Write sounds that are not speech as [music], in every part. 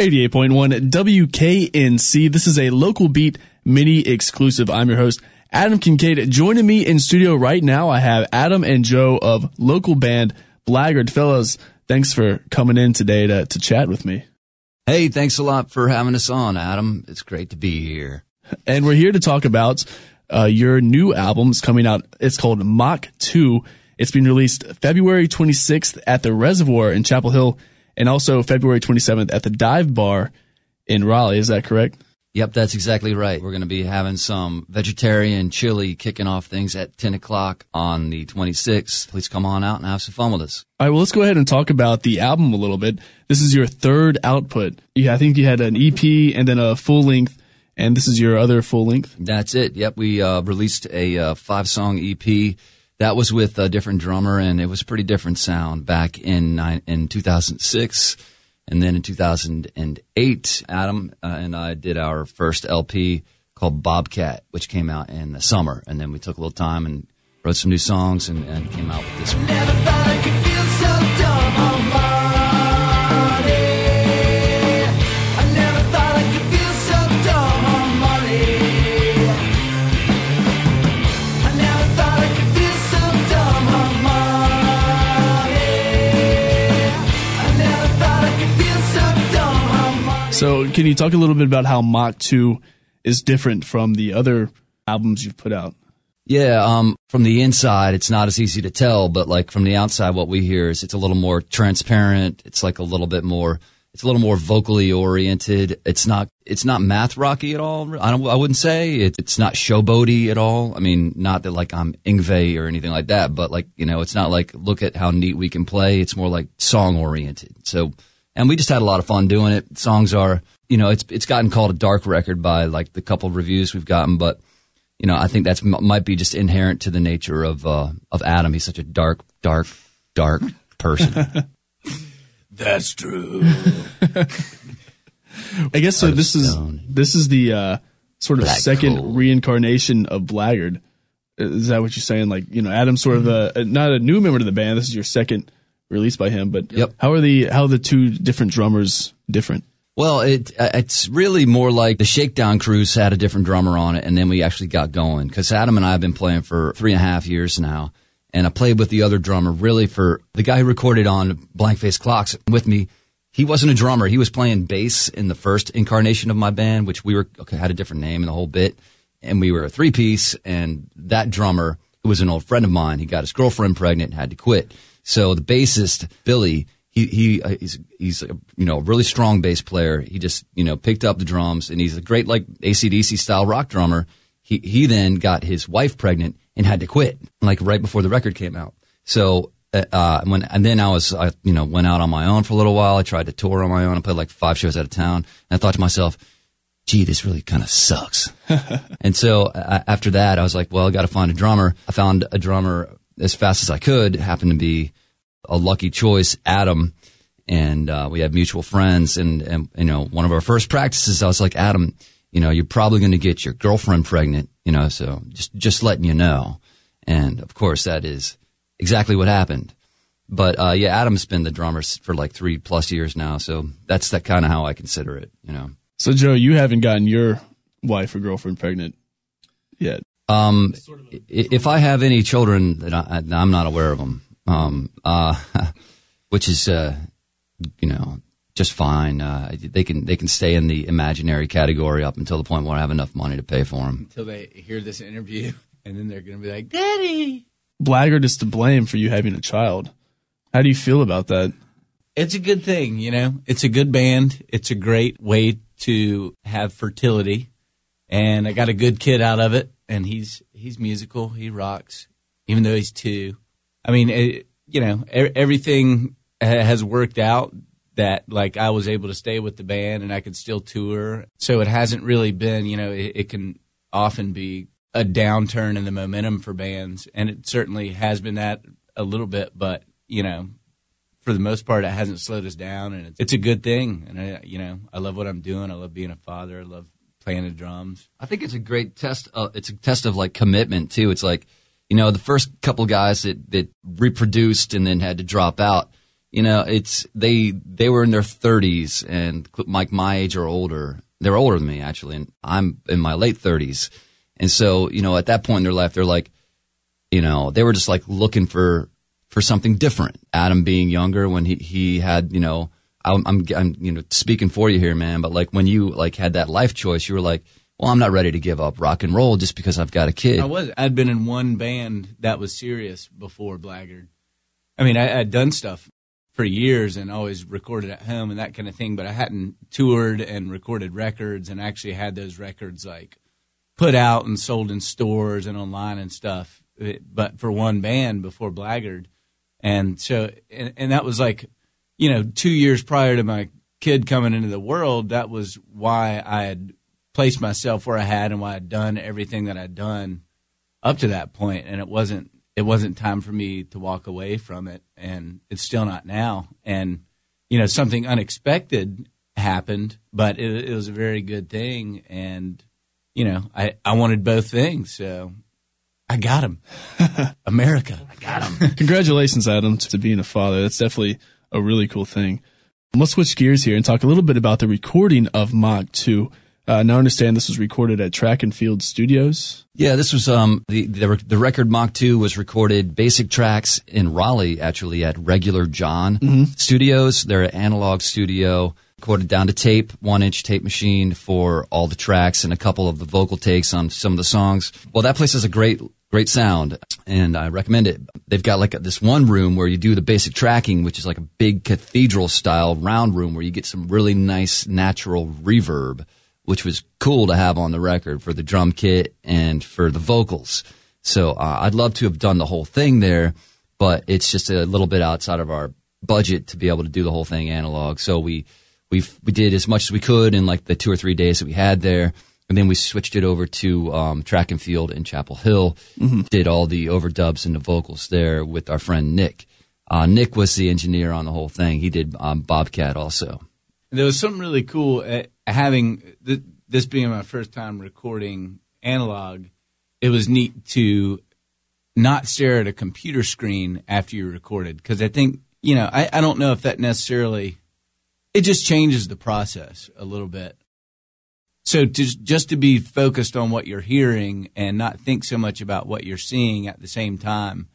88.1 WKNC. This is a local beat mini exclusive. I'm your host, Adam Kincaid. Joining me in studio right now, I have Adam and Joe of local band Blackguard. Fellows, thanks for coming in today to, to chat with me. Hey, thanks a lot for having us on, Adam. It's great to be here. And we're here to talk about uh, your new album. It's coming out. It's called Mach 2. It's been released February 26th at the Reservoir in Chapel Hill and also February 27th at the Dive Bar in Raleigh. Is that correct? Yep, that's exactly right. We're going to be having some vegetarian chili kicking off things at 10 o'clock on the 26th. Please come on out and have some fun with us. All right, well, let's go ahead and talk about the album a little bit. This is your third output. Yeah, I think you had an EP and then a full length, and this is your other full length. That's it. Yep, we uh, released a uh, five song EP that was with a different drummer, and it was a pretty different sound back in in 2006. And then in 2008, Adam uh, and I did our first LP called Bobcat, which came out in the summer. And then we took a little time and wrote some new songs and, and came out with this one. So, can you talk a little bit about how Mach 2 is different from the other albums you've put out? Yeah, um, from the inside, it's not as easy to tell, but like from the outside, what we hear is it's a little more transparent. It's like a little bit more, it's a little more vocally oriented. It's not, it's not math rocky at all. I don't, I wouldn't say it, it's not showboaty at all. I mean, not that like I'm Yngwie or anything like that, but like, you know, it's not like look at how neat we can play. It's more like song oriented. So, and we just had a lot of fun doing it. Songs are, you know, it's it's gotten called a dark record by like the couple of reviews we've gotten, but you know, I think that's might be just inherent to the nature of uh, of Adam. He's such a dark, dark, dark person. [laughs] that's true. I guess so. This is this is the uh, sort of Black second reincarnation of Blackguard. Is that what you're saying? Like, you know, Adam's sort of a, not a new member to the band. This is your second released by him. But yep. how are the how are the two different drummers different? Well, it uh, it's really more like the Shakedown Cruise had a different drummer on it, and then we actually got going because Adam and I have been playing for three and a half years now, and I played with the other drummer really for the guy who recorded on Blank Face Clocks with me. He wasn't a drummer; he was playing bass in the first incarnation of my band, which we were okay, had a different name and the whole bit, and we were a three piece. And that drummer, who was an old friend of mine, he got his girlfriend pregnant and had to quit. So the bassist Billy, he he uh, he's he's a, you know really strong bass player. He just you know picked up the drums and he's a great like ACDC style rock drummer. He he then got his wife pregnant and had to quit like right before the record came out. So uh, uh when and then I was I you know went out on my own for a little while. I tried to tour on my own. I played like five shows out of town, and I thought to myself, "Gee, this really kind of sucks." [laughs] and so uh, after that, I was like, "Well, I got to find a drummer." I found a drummer as fast as I could. It happened to be a lucky choice, Adam, and uh, we had mutual friends. And, and you know, one of our first practices, I was like, Adam, you know, you're probably going to get your girlfriend pregnant. You know, so just just letting you know. And of course, that is exactly what happened. But uh, yeah, Adam's been the drummer for like three plus years now, so that's that kind of how I consider it. You know. So Joe, you haven't gotten your wife or girlfriend pregnant yet. Um, if I have any children, that I, am not aware of them. Um, uh, [laughs] which is, uh, you know, just fine. Uh, they can they can stay in the imaginary category up until the point where I have enough money to pay for them. Until they hear this interview, [laughs] and then they're going to be like, "Daddy." Blackguard is to blame for you having a child. How do you feel about that? It's a good thing, you know. It's a good band. It's a great way to have fertility, and I got a good kid out of it and he's he's musical. He rocks, even though he's two. I mean, it, you know, everything eh, has worked out that like I was able to stay with the band and I could still tour. So it hasn't really been, you know, it, it can often be a downturn in the momentum for bands, and it certainly has been that a little bit. But you know, for the most part, it hasn't slowed us down, and it's, it's a good thing. And I, you know, I love what I'm doing. I love being a father. I love playing the drums. I think it's a great test. Of, it's a test of like commitment too. It's like you know the first couple guys that that reproduced and then had to drop out. you know, it's they they were in their 30s and like my age or older. They're older than me actually, and I'm in my late 30s. And so, you know, at that point in their life, they're like, you know, they were just like looking for for something different. Adam being younger when he he had, you know, I'm, I'm, I'm you know speaking for you here, man. But like when you like had that life choice, you were like, well, I'm not ready to give up rock and roll just because I've got a kid. I was. I'd been in one band that was serious before Blackguard. I mean, I, I'd done stuff for years and always recorded at home and that kind of thing, but I hadn't toured and recorded records and actually had those records like put out and sold in stores and online and stuff. Eh, but for one band before Blackguard, and so and, and that was like, you know, two years prior to my kid coming into the world. That was why I had placed myself where I had and why I'd done everything that I'd done up to that point. and it wasn't it wasn't time for me to walk away from it, and it's still not now. And you know, something unexpected happened, but it, it was a very good thing, and you know, I I wanted both things, so I got him. [laughs] America, I got him. Congratulations, Adam, to being a father. That's definitely a really cool thing. Let's switch gears here and talk a little bit about the recording of Mach 2. Uh, now I understand this was recorded at Track and Field Studios. Yeah, this was um the the, the record Mach 2 was recorded basic tracks in Raleigh actually at Regular John mm-hmm. Studios. They're an analog studio. Recorded down to tape, one inch tape machine for all the tracks and a couple of the vocal takes on some of the songs. Well, that place has a great great sound and I recommend it. They've got like a, this one room where you do the basic tracking, which is like a big cathedral style round room where you get some really nice natural reverb which was cool to have on the record for the drum kit and for the vocals. So uh, I'd love to have done the whole thing there, but it's just a little bit outside of our budget to be able to do the whole thing analog. So we we we did as much as we could in like the two or three days that we had there, and then we switched it over to um, track and field in Chapel Hill. Mm-hmm. Did all the overdubs and the vocals there with our friend Nick. Uh, Nick was the engineer on the whole thing. He did um, Bobcat also. There was something really cool at having th- this being my first time recording analog. It was neat to not stare at a computer screen after you recorded because I think you know I, I don't know if that necessarily it just changes the process a little bit. So to, just to be focused on what you're hearing and not think so much about what you're seeing at the same time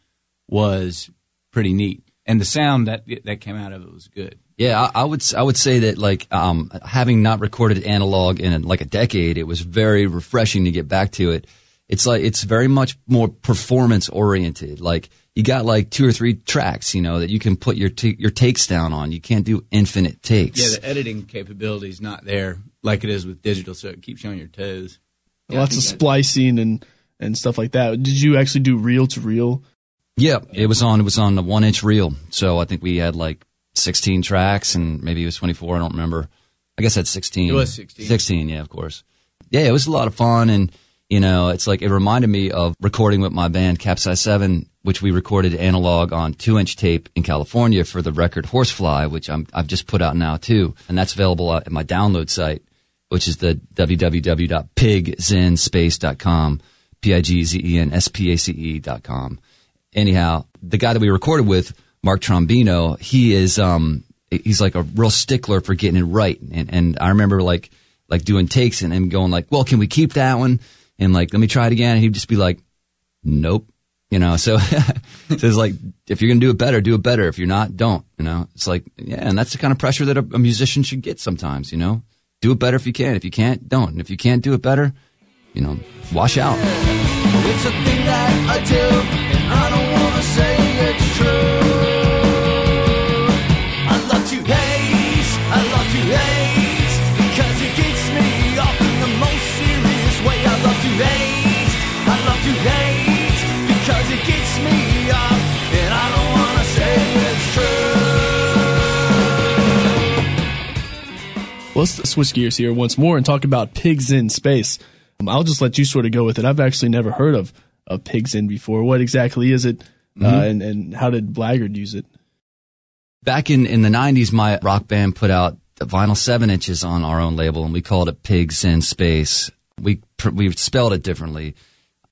was pretty neat. And the sound that that came out of it was good. Yeah, I, I, would I would say that like um, having not recorded analog in like a decade, it was very refreshing to get back to it. It's like it's very much more performance oriented. Like you got like two or three tracks, you know, that you can put your t- your takes down on. You can't do infinite takes. Yeah, the editing capability is not there like it is with digital, so it keeps you on your toes. Yeah, Lots of splicing and and stuff like that. Did you actually do reel to reel? Yeah, it was on it was on the one inch reel. So I think we had like 16 tracks and maybe it was 24. I don't remember. I guess that's 16. It was 16. 16, yeah, of course. Yeah, it was a lot of fun. And, you know, it's like, it reminded me of recording with my band Capsize 7, which we recorded analog on two inch tape in California for the record Horsefly, which I'm, I've just put out now too. And that's available at my download site, which is the www.pigzenspace.com, P-I-G-Z-E-N-S-P-A-C-E dot com. Anyhow, the guy that we recorded with, Mark Trombino, he is um he's like a real stickler for getting it right. And and I remember like like doing takes and him going like, well, can we keep that one? And like, let me try it again. And he'd just be like, nope. You know, so, [laughs] so it's like, if you're going to do it better, do it better. If you're not, don't, you know, it's like, yeah. And that's the kind of pressure that a, a musician should get sometimes, you know, do it better if you can. If you can't, don't. And if you can't do it better, you know, wash out. It's a thing that I do. Let's switch gears here once more and talk about pigs in space. Um, I'll just let you sort of go with it. I've actually never heard of, of pigs in before. What exactly is it? Uh, mm-hmm. Uh, and, and how did Blackguard use it? Back in, in the 90s, my rock band put out the vinyl seven inches on our own label and we called it Pigs in Space. We, we spelled it differently.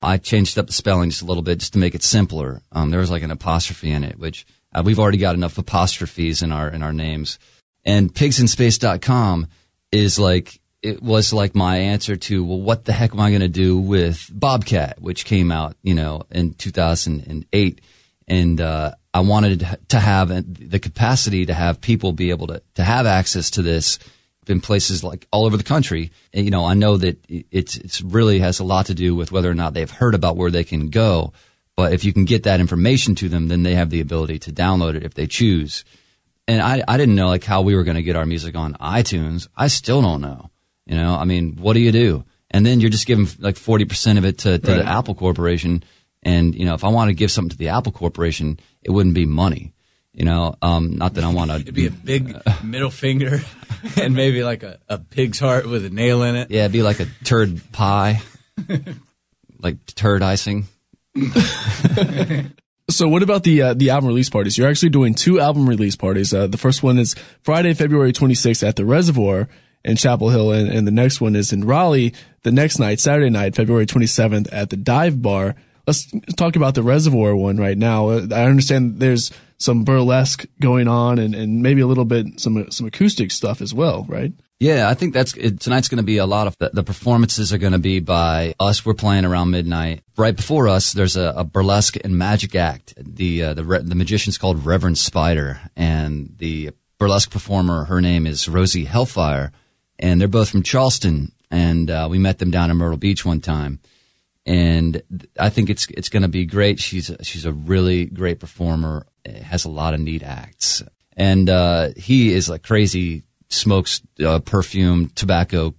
I changed up the spelling just a little bit just to make it simpler. Um, there was like an apostrophe in it, which Uh, we've already got enough apostrophes in our in our names. And pigzenspace.com is like it was like my answer to well, what the heck am I going to do with Bobcat, which came out you know in 2008, and uh, I wanted to have the capacity to have people be able to to have access to this in places like all over the country. And, you know, I know that it's it's really has a lot to do with whether or not they've heard about where they can go. But if you can get that information to them, then they have the ability to download it if they choose. And I, I didn't know like how we were going to get our music on iTunes. I still don't know. You know, I mean, what do you do? And then you're just giving like 40% of it to, to right. the Apple Corporation. And, you know, if I want to give something to the Apple Corporation, it wouldn't be money. You know, um, not that I want to. It'd be a big [laughs] middle finger [laughs] and maybe like a, a pig's heart with a nail in it. Yeah, it'd be like a turd pie, [laughs] like turd icing. So what about the uh, the album release parties? You're actually doing two album release parties. Uh, the first one is Friday, February 26th at the Reservoir in Chapel Hill, and, and the next one is in Raleigh the next night, Saturday night, February 27th at the Dive Bar. Let's talk about the Reservoir one right now. Uh, I understand there's some burlesque going on and, and maybe a little bit some some acoustic stuff as well, right? Yeah, I think that's it, tonight's going to be a lot of the, the performances are going to be by us. We're playing around midnight. Right before us, there's a, a burlesque and magic act. The uh, the the magician's called Reverend Spider, and the burlesque performer, her name is Rosie Hellfire, and they're both from Charleston. And uh, we met them down in Myrtle Beach one time, and I think it's it's going to be great. She's she's a really great performer. Has a lot of neat acts, and uh, he is a crazy smokes uh, perfume, tobacco.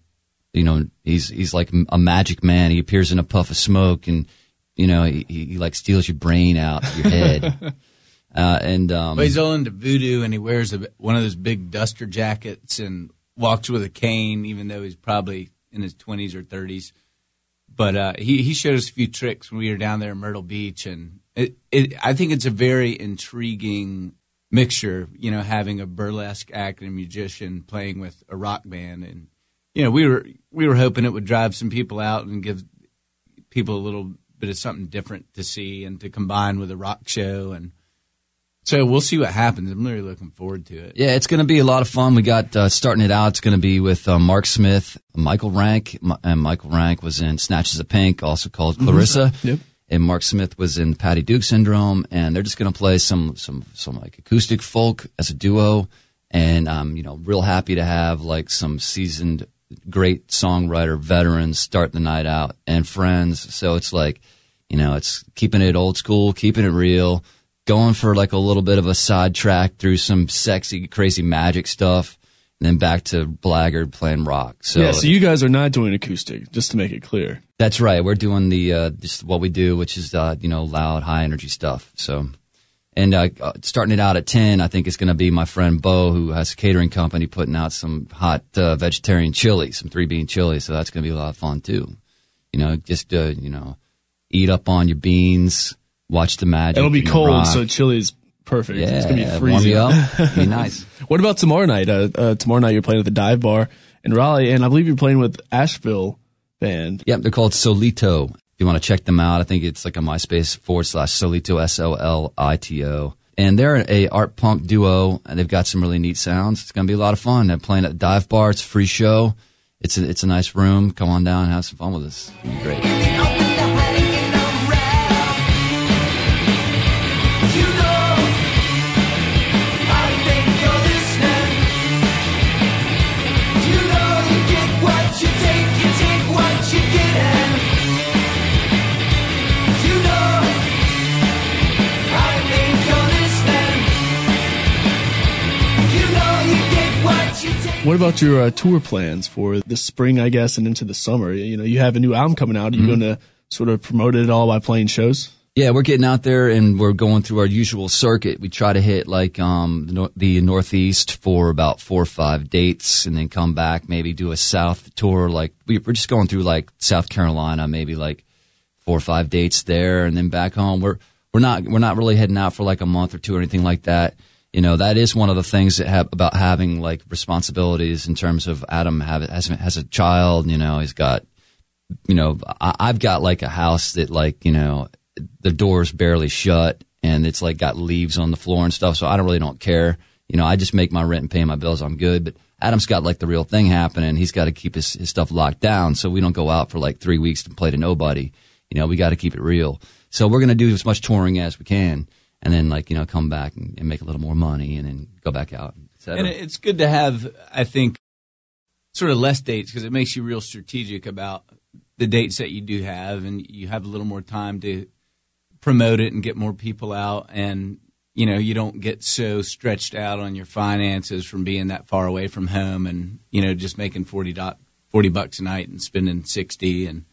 You know, he's he's like a magic man. He appears in a puff of smoke, and you know, he, he like steals your brain out of your head. [laughs] uh, and um, well, he's all into voodoo, and he wears a, one of those big duster jackets and walks with a cane, even though he's probably in his twenties or thirties. But uh, he he showed us a few tricks when we were down there in Myrtle Beach, and it, it I think it's a very intriguing mixture, you know, having a burlesque act and a musician playing with a rock band, and you know, we were we were hoping it would drive some people out and give people a little bit of something different to see and to combine with a rock show and. So we'll see what happens. I'm really looking forward to it. Yeah, it's going to be a lot of fun. We got uh, starting it out. It's going to be with uh, Mark Smith, Michael Rank, and Michael Rank was in Snatches of Pink, also called mm-hmm. Clarissa. Yep and Mark Smith was in Patty Duke Syndrome, and they're just going to play some some some like acoustic folk as a duo, and I'm you know real happy to have like some seasoned great songwriter veterans start the night out and friends. So it's like you know it's keeping it old school, keeping it real, going for like a little bit of a sidetrack through some sexy crazy magic stuff then back to Blackguard playing rock. So yeah, so you guys are not doing acoustic, just to make it clear. That's right. We're doing the uh, just what we do, which is uh, you know loud, high energy stuff. So, and uh, uh starting it out at ten, I think it's going to be my friend Bo, who has a catering company, putting out some hot uh, vegetarian chili, some three bean chili. So that's going to be a lot of fun too. You know, just uh, you know, eat up on your beans, watch the magic. It'll be cold, so chili's perfect. Yeah, it's gonna be freezing. Warm you up. [laughs] be nice. what about tomorrow night? Uh, uh, tomorrow night you're playing at the Dive Bar in Raleigh, and I believe you're playing with Asheville band. Yep, they're called Solito. If you want to check them out, I think it's like a MySpace forward slash Solito S O L I T O. And they're a art punk duo, and they've got some really neat sounds. It's gonna be a lot of fun. They're playing at the Dive Bar. It's a free show. It's a, it's a nice room. Come on down and have some fun with us. It'll be great. What about your uh, tour plans for the spring, I guess, and into the summer? You know, you have a new album coming out. Are you mm-hmm. going to sort of promote it all by playing shows? Yeah, we're getting out there and we're going through our usual circuit. We try to hit like um, the, the Northeast for about four or five dates, and then come back, maybe do a South tour. Like we're just going through like South Carolina, maybe like four or five dates there, and then back home. We're we're not we're not really heading out for like a month or two or anything like that you know that is one of the things that have about having like responsibilities in terms of Adam have has has a child. You know, he's got, you know, I, I've got like a house that like you know the doors barely shut and it's like got leaves on the floor and stuff. So I don't really don't care. You know, I just make my rent and pay my bills. I'm good. But Adam's got like the real thing happening. He's got to keep his, his stuff locked down. So we don't go out for like three weeks to play to nobody. You know, we got to keep it real. So we're going to do as much touring as we can and then like, you know, come back and, and make a little more money and then go back out. And it's good to have, I think, sort of less dates because it makes you real strategic about the dates that you do have and you have a little more time to promote it and get more people out and you know you don't get so stretched out on your finances from being that far away from home and you know just making 40 dot 40 bucks a night and spending 60 and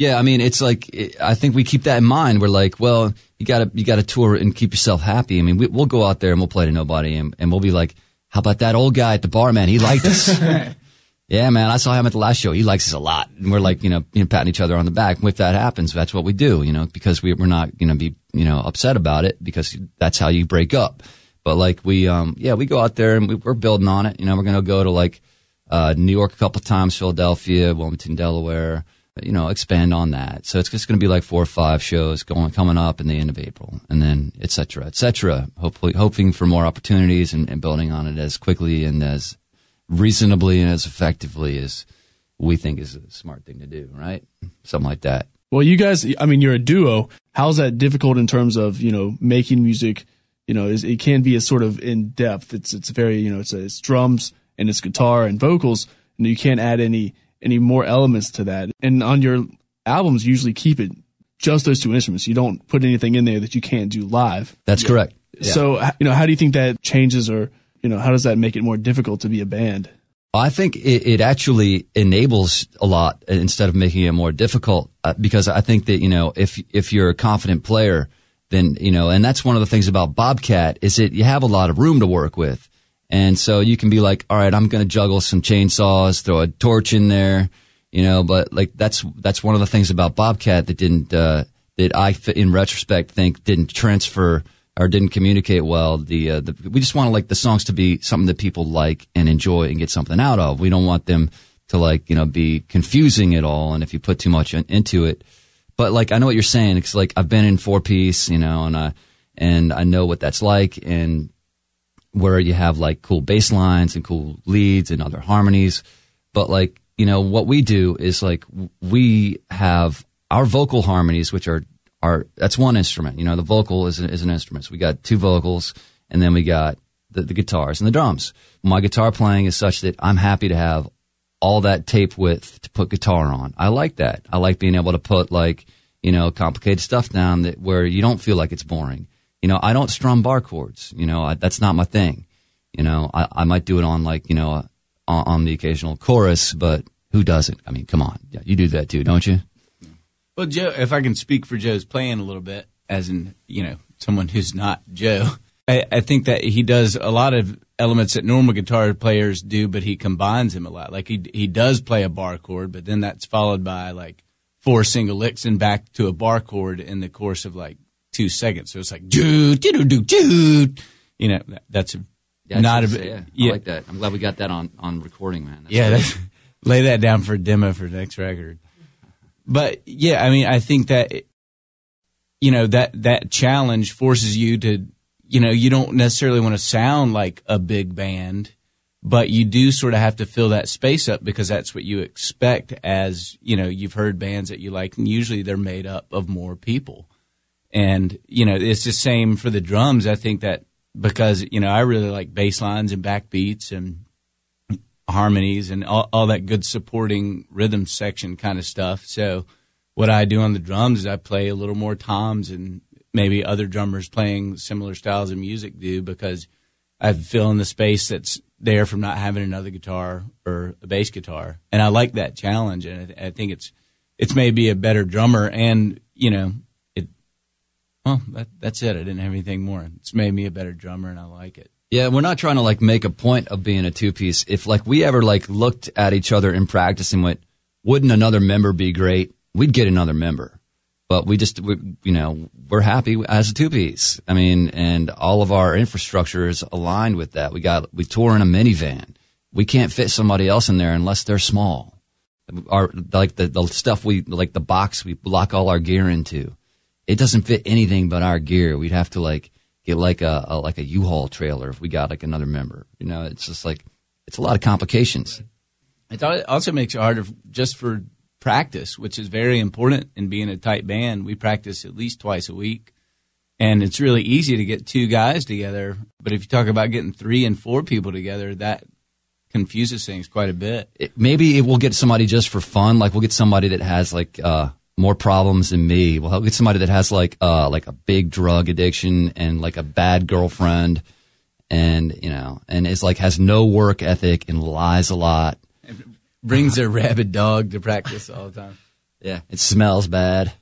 yeah, I mean, it's like I think we keep that in mind. We're like, well, you gotta you gotta tour and keep yourself happy. I mean, we, will go out there and we'll play to nobody, and, and we'll be like, how about that old guy at the bar, man? He liked us. [laughs] yeah, man, I saw him at the last show. He likes us a lot, and we're like, you know, you know patting each other on the back. And if that happens, that's what we do, you know, because we, we're not gonna be, you know, upset about it because that's how you break up. But like we, um, yeah, we go out there and we, we're building on it. You know, we're gonna go to like uh, New York a couple times, Philadelphia, Wilmington, Delaware you know, expand on that. So it's just going to be like four or five shows going coming up in the end of April, and then et cetera, et cetera. Hopefully, hoping for more opportunities and, and building on it as quickly and as reasonably and as effectively as we think is a smart thing to do. Right? Something like that. Well, you guys, I mean, you're a duo. How's that difficult in terms of you know making music? You know, it can be a sort of in depth. It's it's very you know it's, it's drums and it's guitar and vocals, and you can't add any any more elements to that. And on your albums, you usually keep it just those two instruments. You don't put anything in there that you can't do live. That's correct. Yeah. So, you know, how do you think that changes or, you know, how does that make it more difficult to be a band? I think it, it actually enables a lot instead of making it more difficult uh, because I think that, you know, if, if you're a confident player, then, you know, and that's one of the things about Bobcat is that you have a lot of room to work with. And so you can be like, all right, I'm going to juggle some chainsaws, throw a torch in there, you know, but like that's, that's one of the things about Bobcat that didn't, uh, that I, in retrospect, think didn't transfer or didn't communicate well. The, uh, the, we just want like the songs to be something that people like and enjoy and get something out of. We don't want them to like, you know, be confusing at all. And if you put too much in, into it, but like, I know what you're saying. It's like, I've been in four piece, you know, and I, and I know what that's like. And where you have like cool bass lines and cool leads and other harmonies. But like, you know, what we do is like we have our vocal harmonies, which are, are, that's one instrument. You know, the vocal is an, is an instrument. So we got two vocals and then we got the, the guitars and the drums. My guitar playing is such that I'm happy to have all that tape width to put guitar on. I like that. I like being able to put like, you know, complicated stuff down that where you don't feel like it's boring. You know, I don't strum bar chords. You know, I, that's not my thing. You know, I, I might do it on like, you know, uh, on, on, the occasional chorus, but who doesn't? I mean, come on. Yeah, you do that too, don't you? Well, Joe, if I can speak for Joe's playing a little bit, as in, you know, someone who's not Joe, I, I think that he does a lot of elements that normal guitar players do, but he combines them a lot. Like he, he does play a bar chord, but then that's followed by like four single licks and back to a bar chord in the course of like two seconds. So it's like Jude, Jude, Jude. You know, that's yeah, not a bit. Yeah, yeah, I like that. I'm glad we got that on on recording, man. That's yeah, that's, [laughs] lay that down for a demo for the next record. But yeah, I mean, I think that you know that that challenge forces you to, you know, you don't necessarily want to sound like a big band, but you do sort of have to fill that space up because that's what you expect as you know you've heard bands that you like, and usually they're made up of more people. And, you know, it's the same for the drums. I think that because, you know, I really like bass lines and backbeats and harmonies and all, all that good supporting rhythm section kind of stuff. So what I do on the drums is I play a little more toms and maybe other drummers playing similar styles of music do because I fill in the space that's there from not having another guitar or a bass guitar. And I like that challenge. And I, th- I think it's, it's maybe a better drummer and, you know, well, that, that's it. I didn't have anything more. It's made me a better drummer, and I like it. Yeah, we're not trying to like make a point of being a two piece. If like we ever like looked at each other in practice and went, wouldn't another member be great? We'd get another member. But we just, we, you know, we're happy as a two piece. I mean, and all of our infrastructure is aligned with that. We got, we tour in a minivan. We can't fit somebody else in there unless they're small. Our, like the, the stuff we, like the box we lock all our gear into it doesn't fit anything but our gear. We'd have to like get like a, a like a U-Haul trailer if we got like another member. You know, it's just like it's a lot of complications. It also makes it harder just for practice, which is very important in being a tight band. We practice at least twice a week. And it's really easy to get two guys together. But if you talk about getting three and four people together, that confuses things quite a bit. It, maybe it, we'll get somebody just for fun. Like we'll get somebody that has like uh, more problems than me. We'll get somebody that has like uh, like a big drug addiction and like a bad girlfriend, and you know, and is like has no work ethic and lies a lot. Brings their rabid dog to practice all the time. Yeah, it smells bad.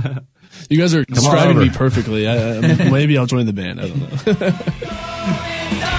[laughs] You guys are describing me perfectly. I, I, maybe I'll join the band. I don't know. [laughs]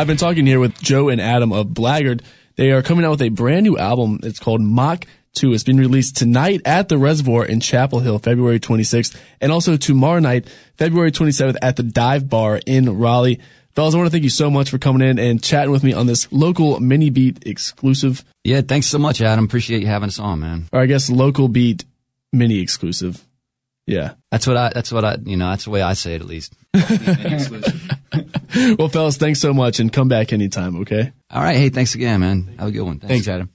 I've been talking here with Joe and Adam of Blackguard. They are coming out with a brand new album. It's called Mach 2. It's being released tonight at the Reservoir in Chapel Hill, February 26th, and also tomorrow night, February 27th at the Dive Bar in Raleigh. Fellas, I want to thank you so much for coming in and chatting with me on this local mini beat exclusive, Yeah, thanks so much, Adam. Appreciate you having us on, man. or I guess local beat mini exclusive. Yeah. That's what I. That's what I. You know, that's the way I say it, at least. [laughs] Well, fellas, thanks so much and come back anytime, okay? All right. Hey, thanks again, man. Have a good one. Thanks, Adam.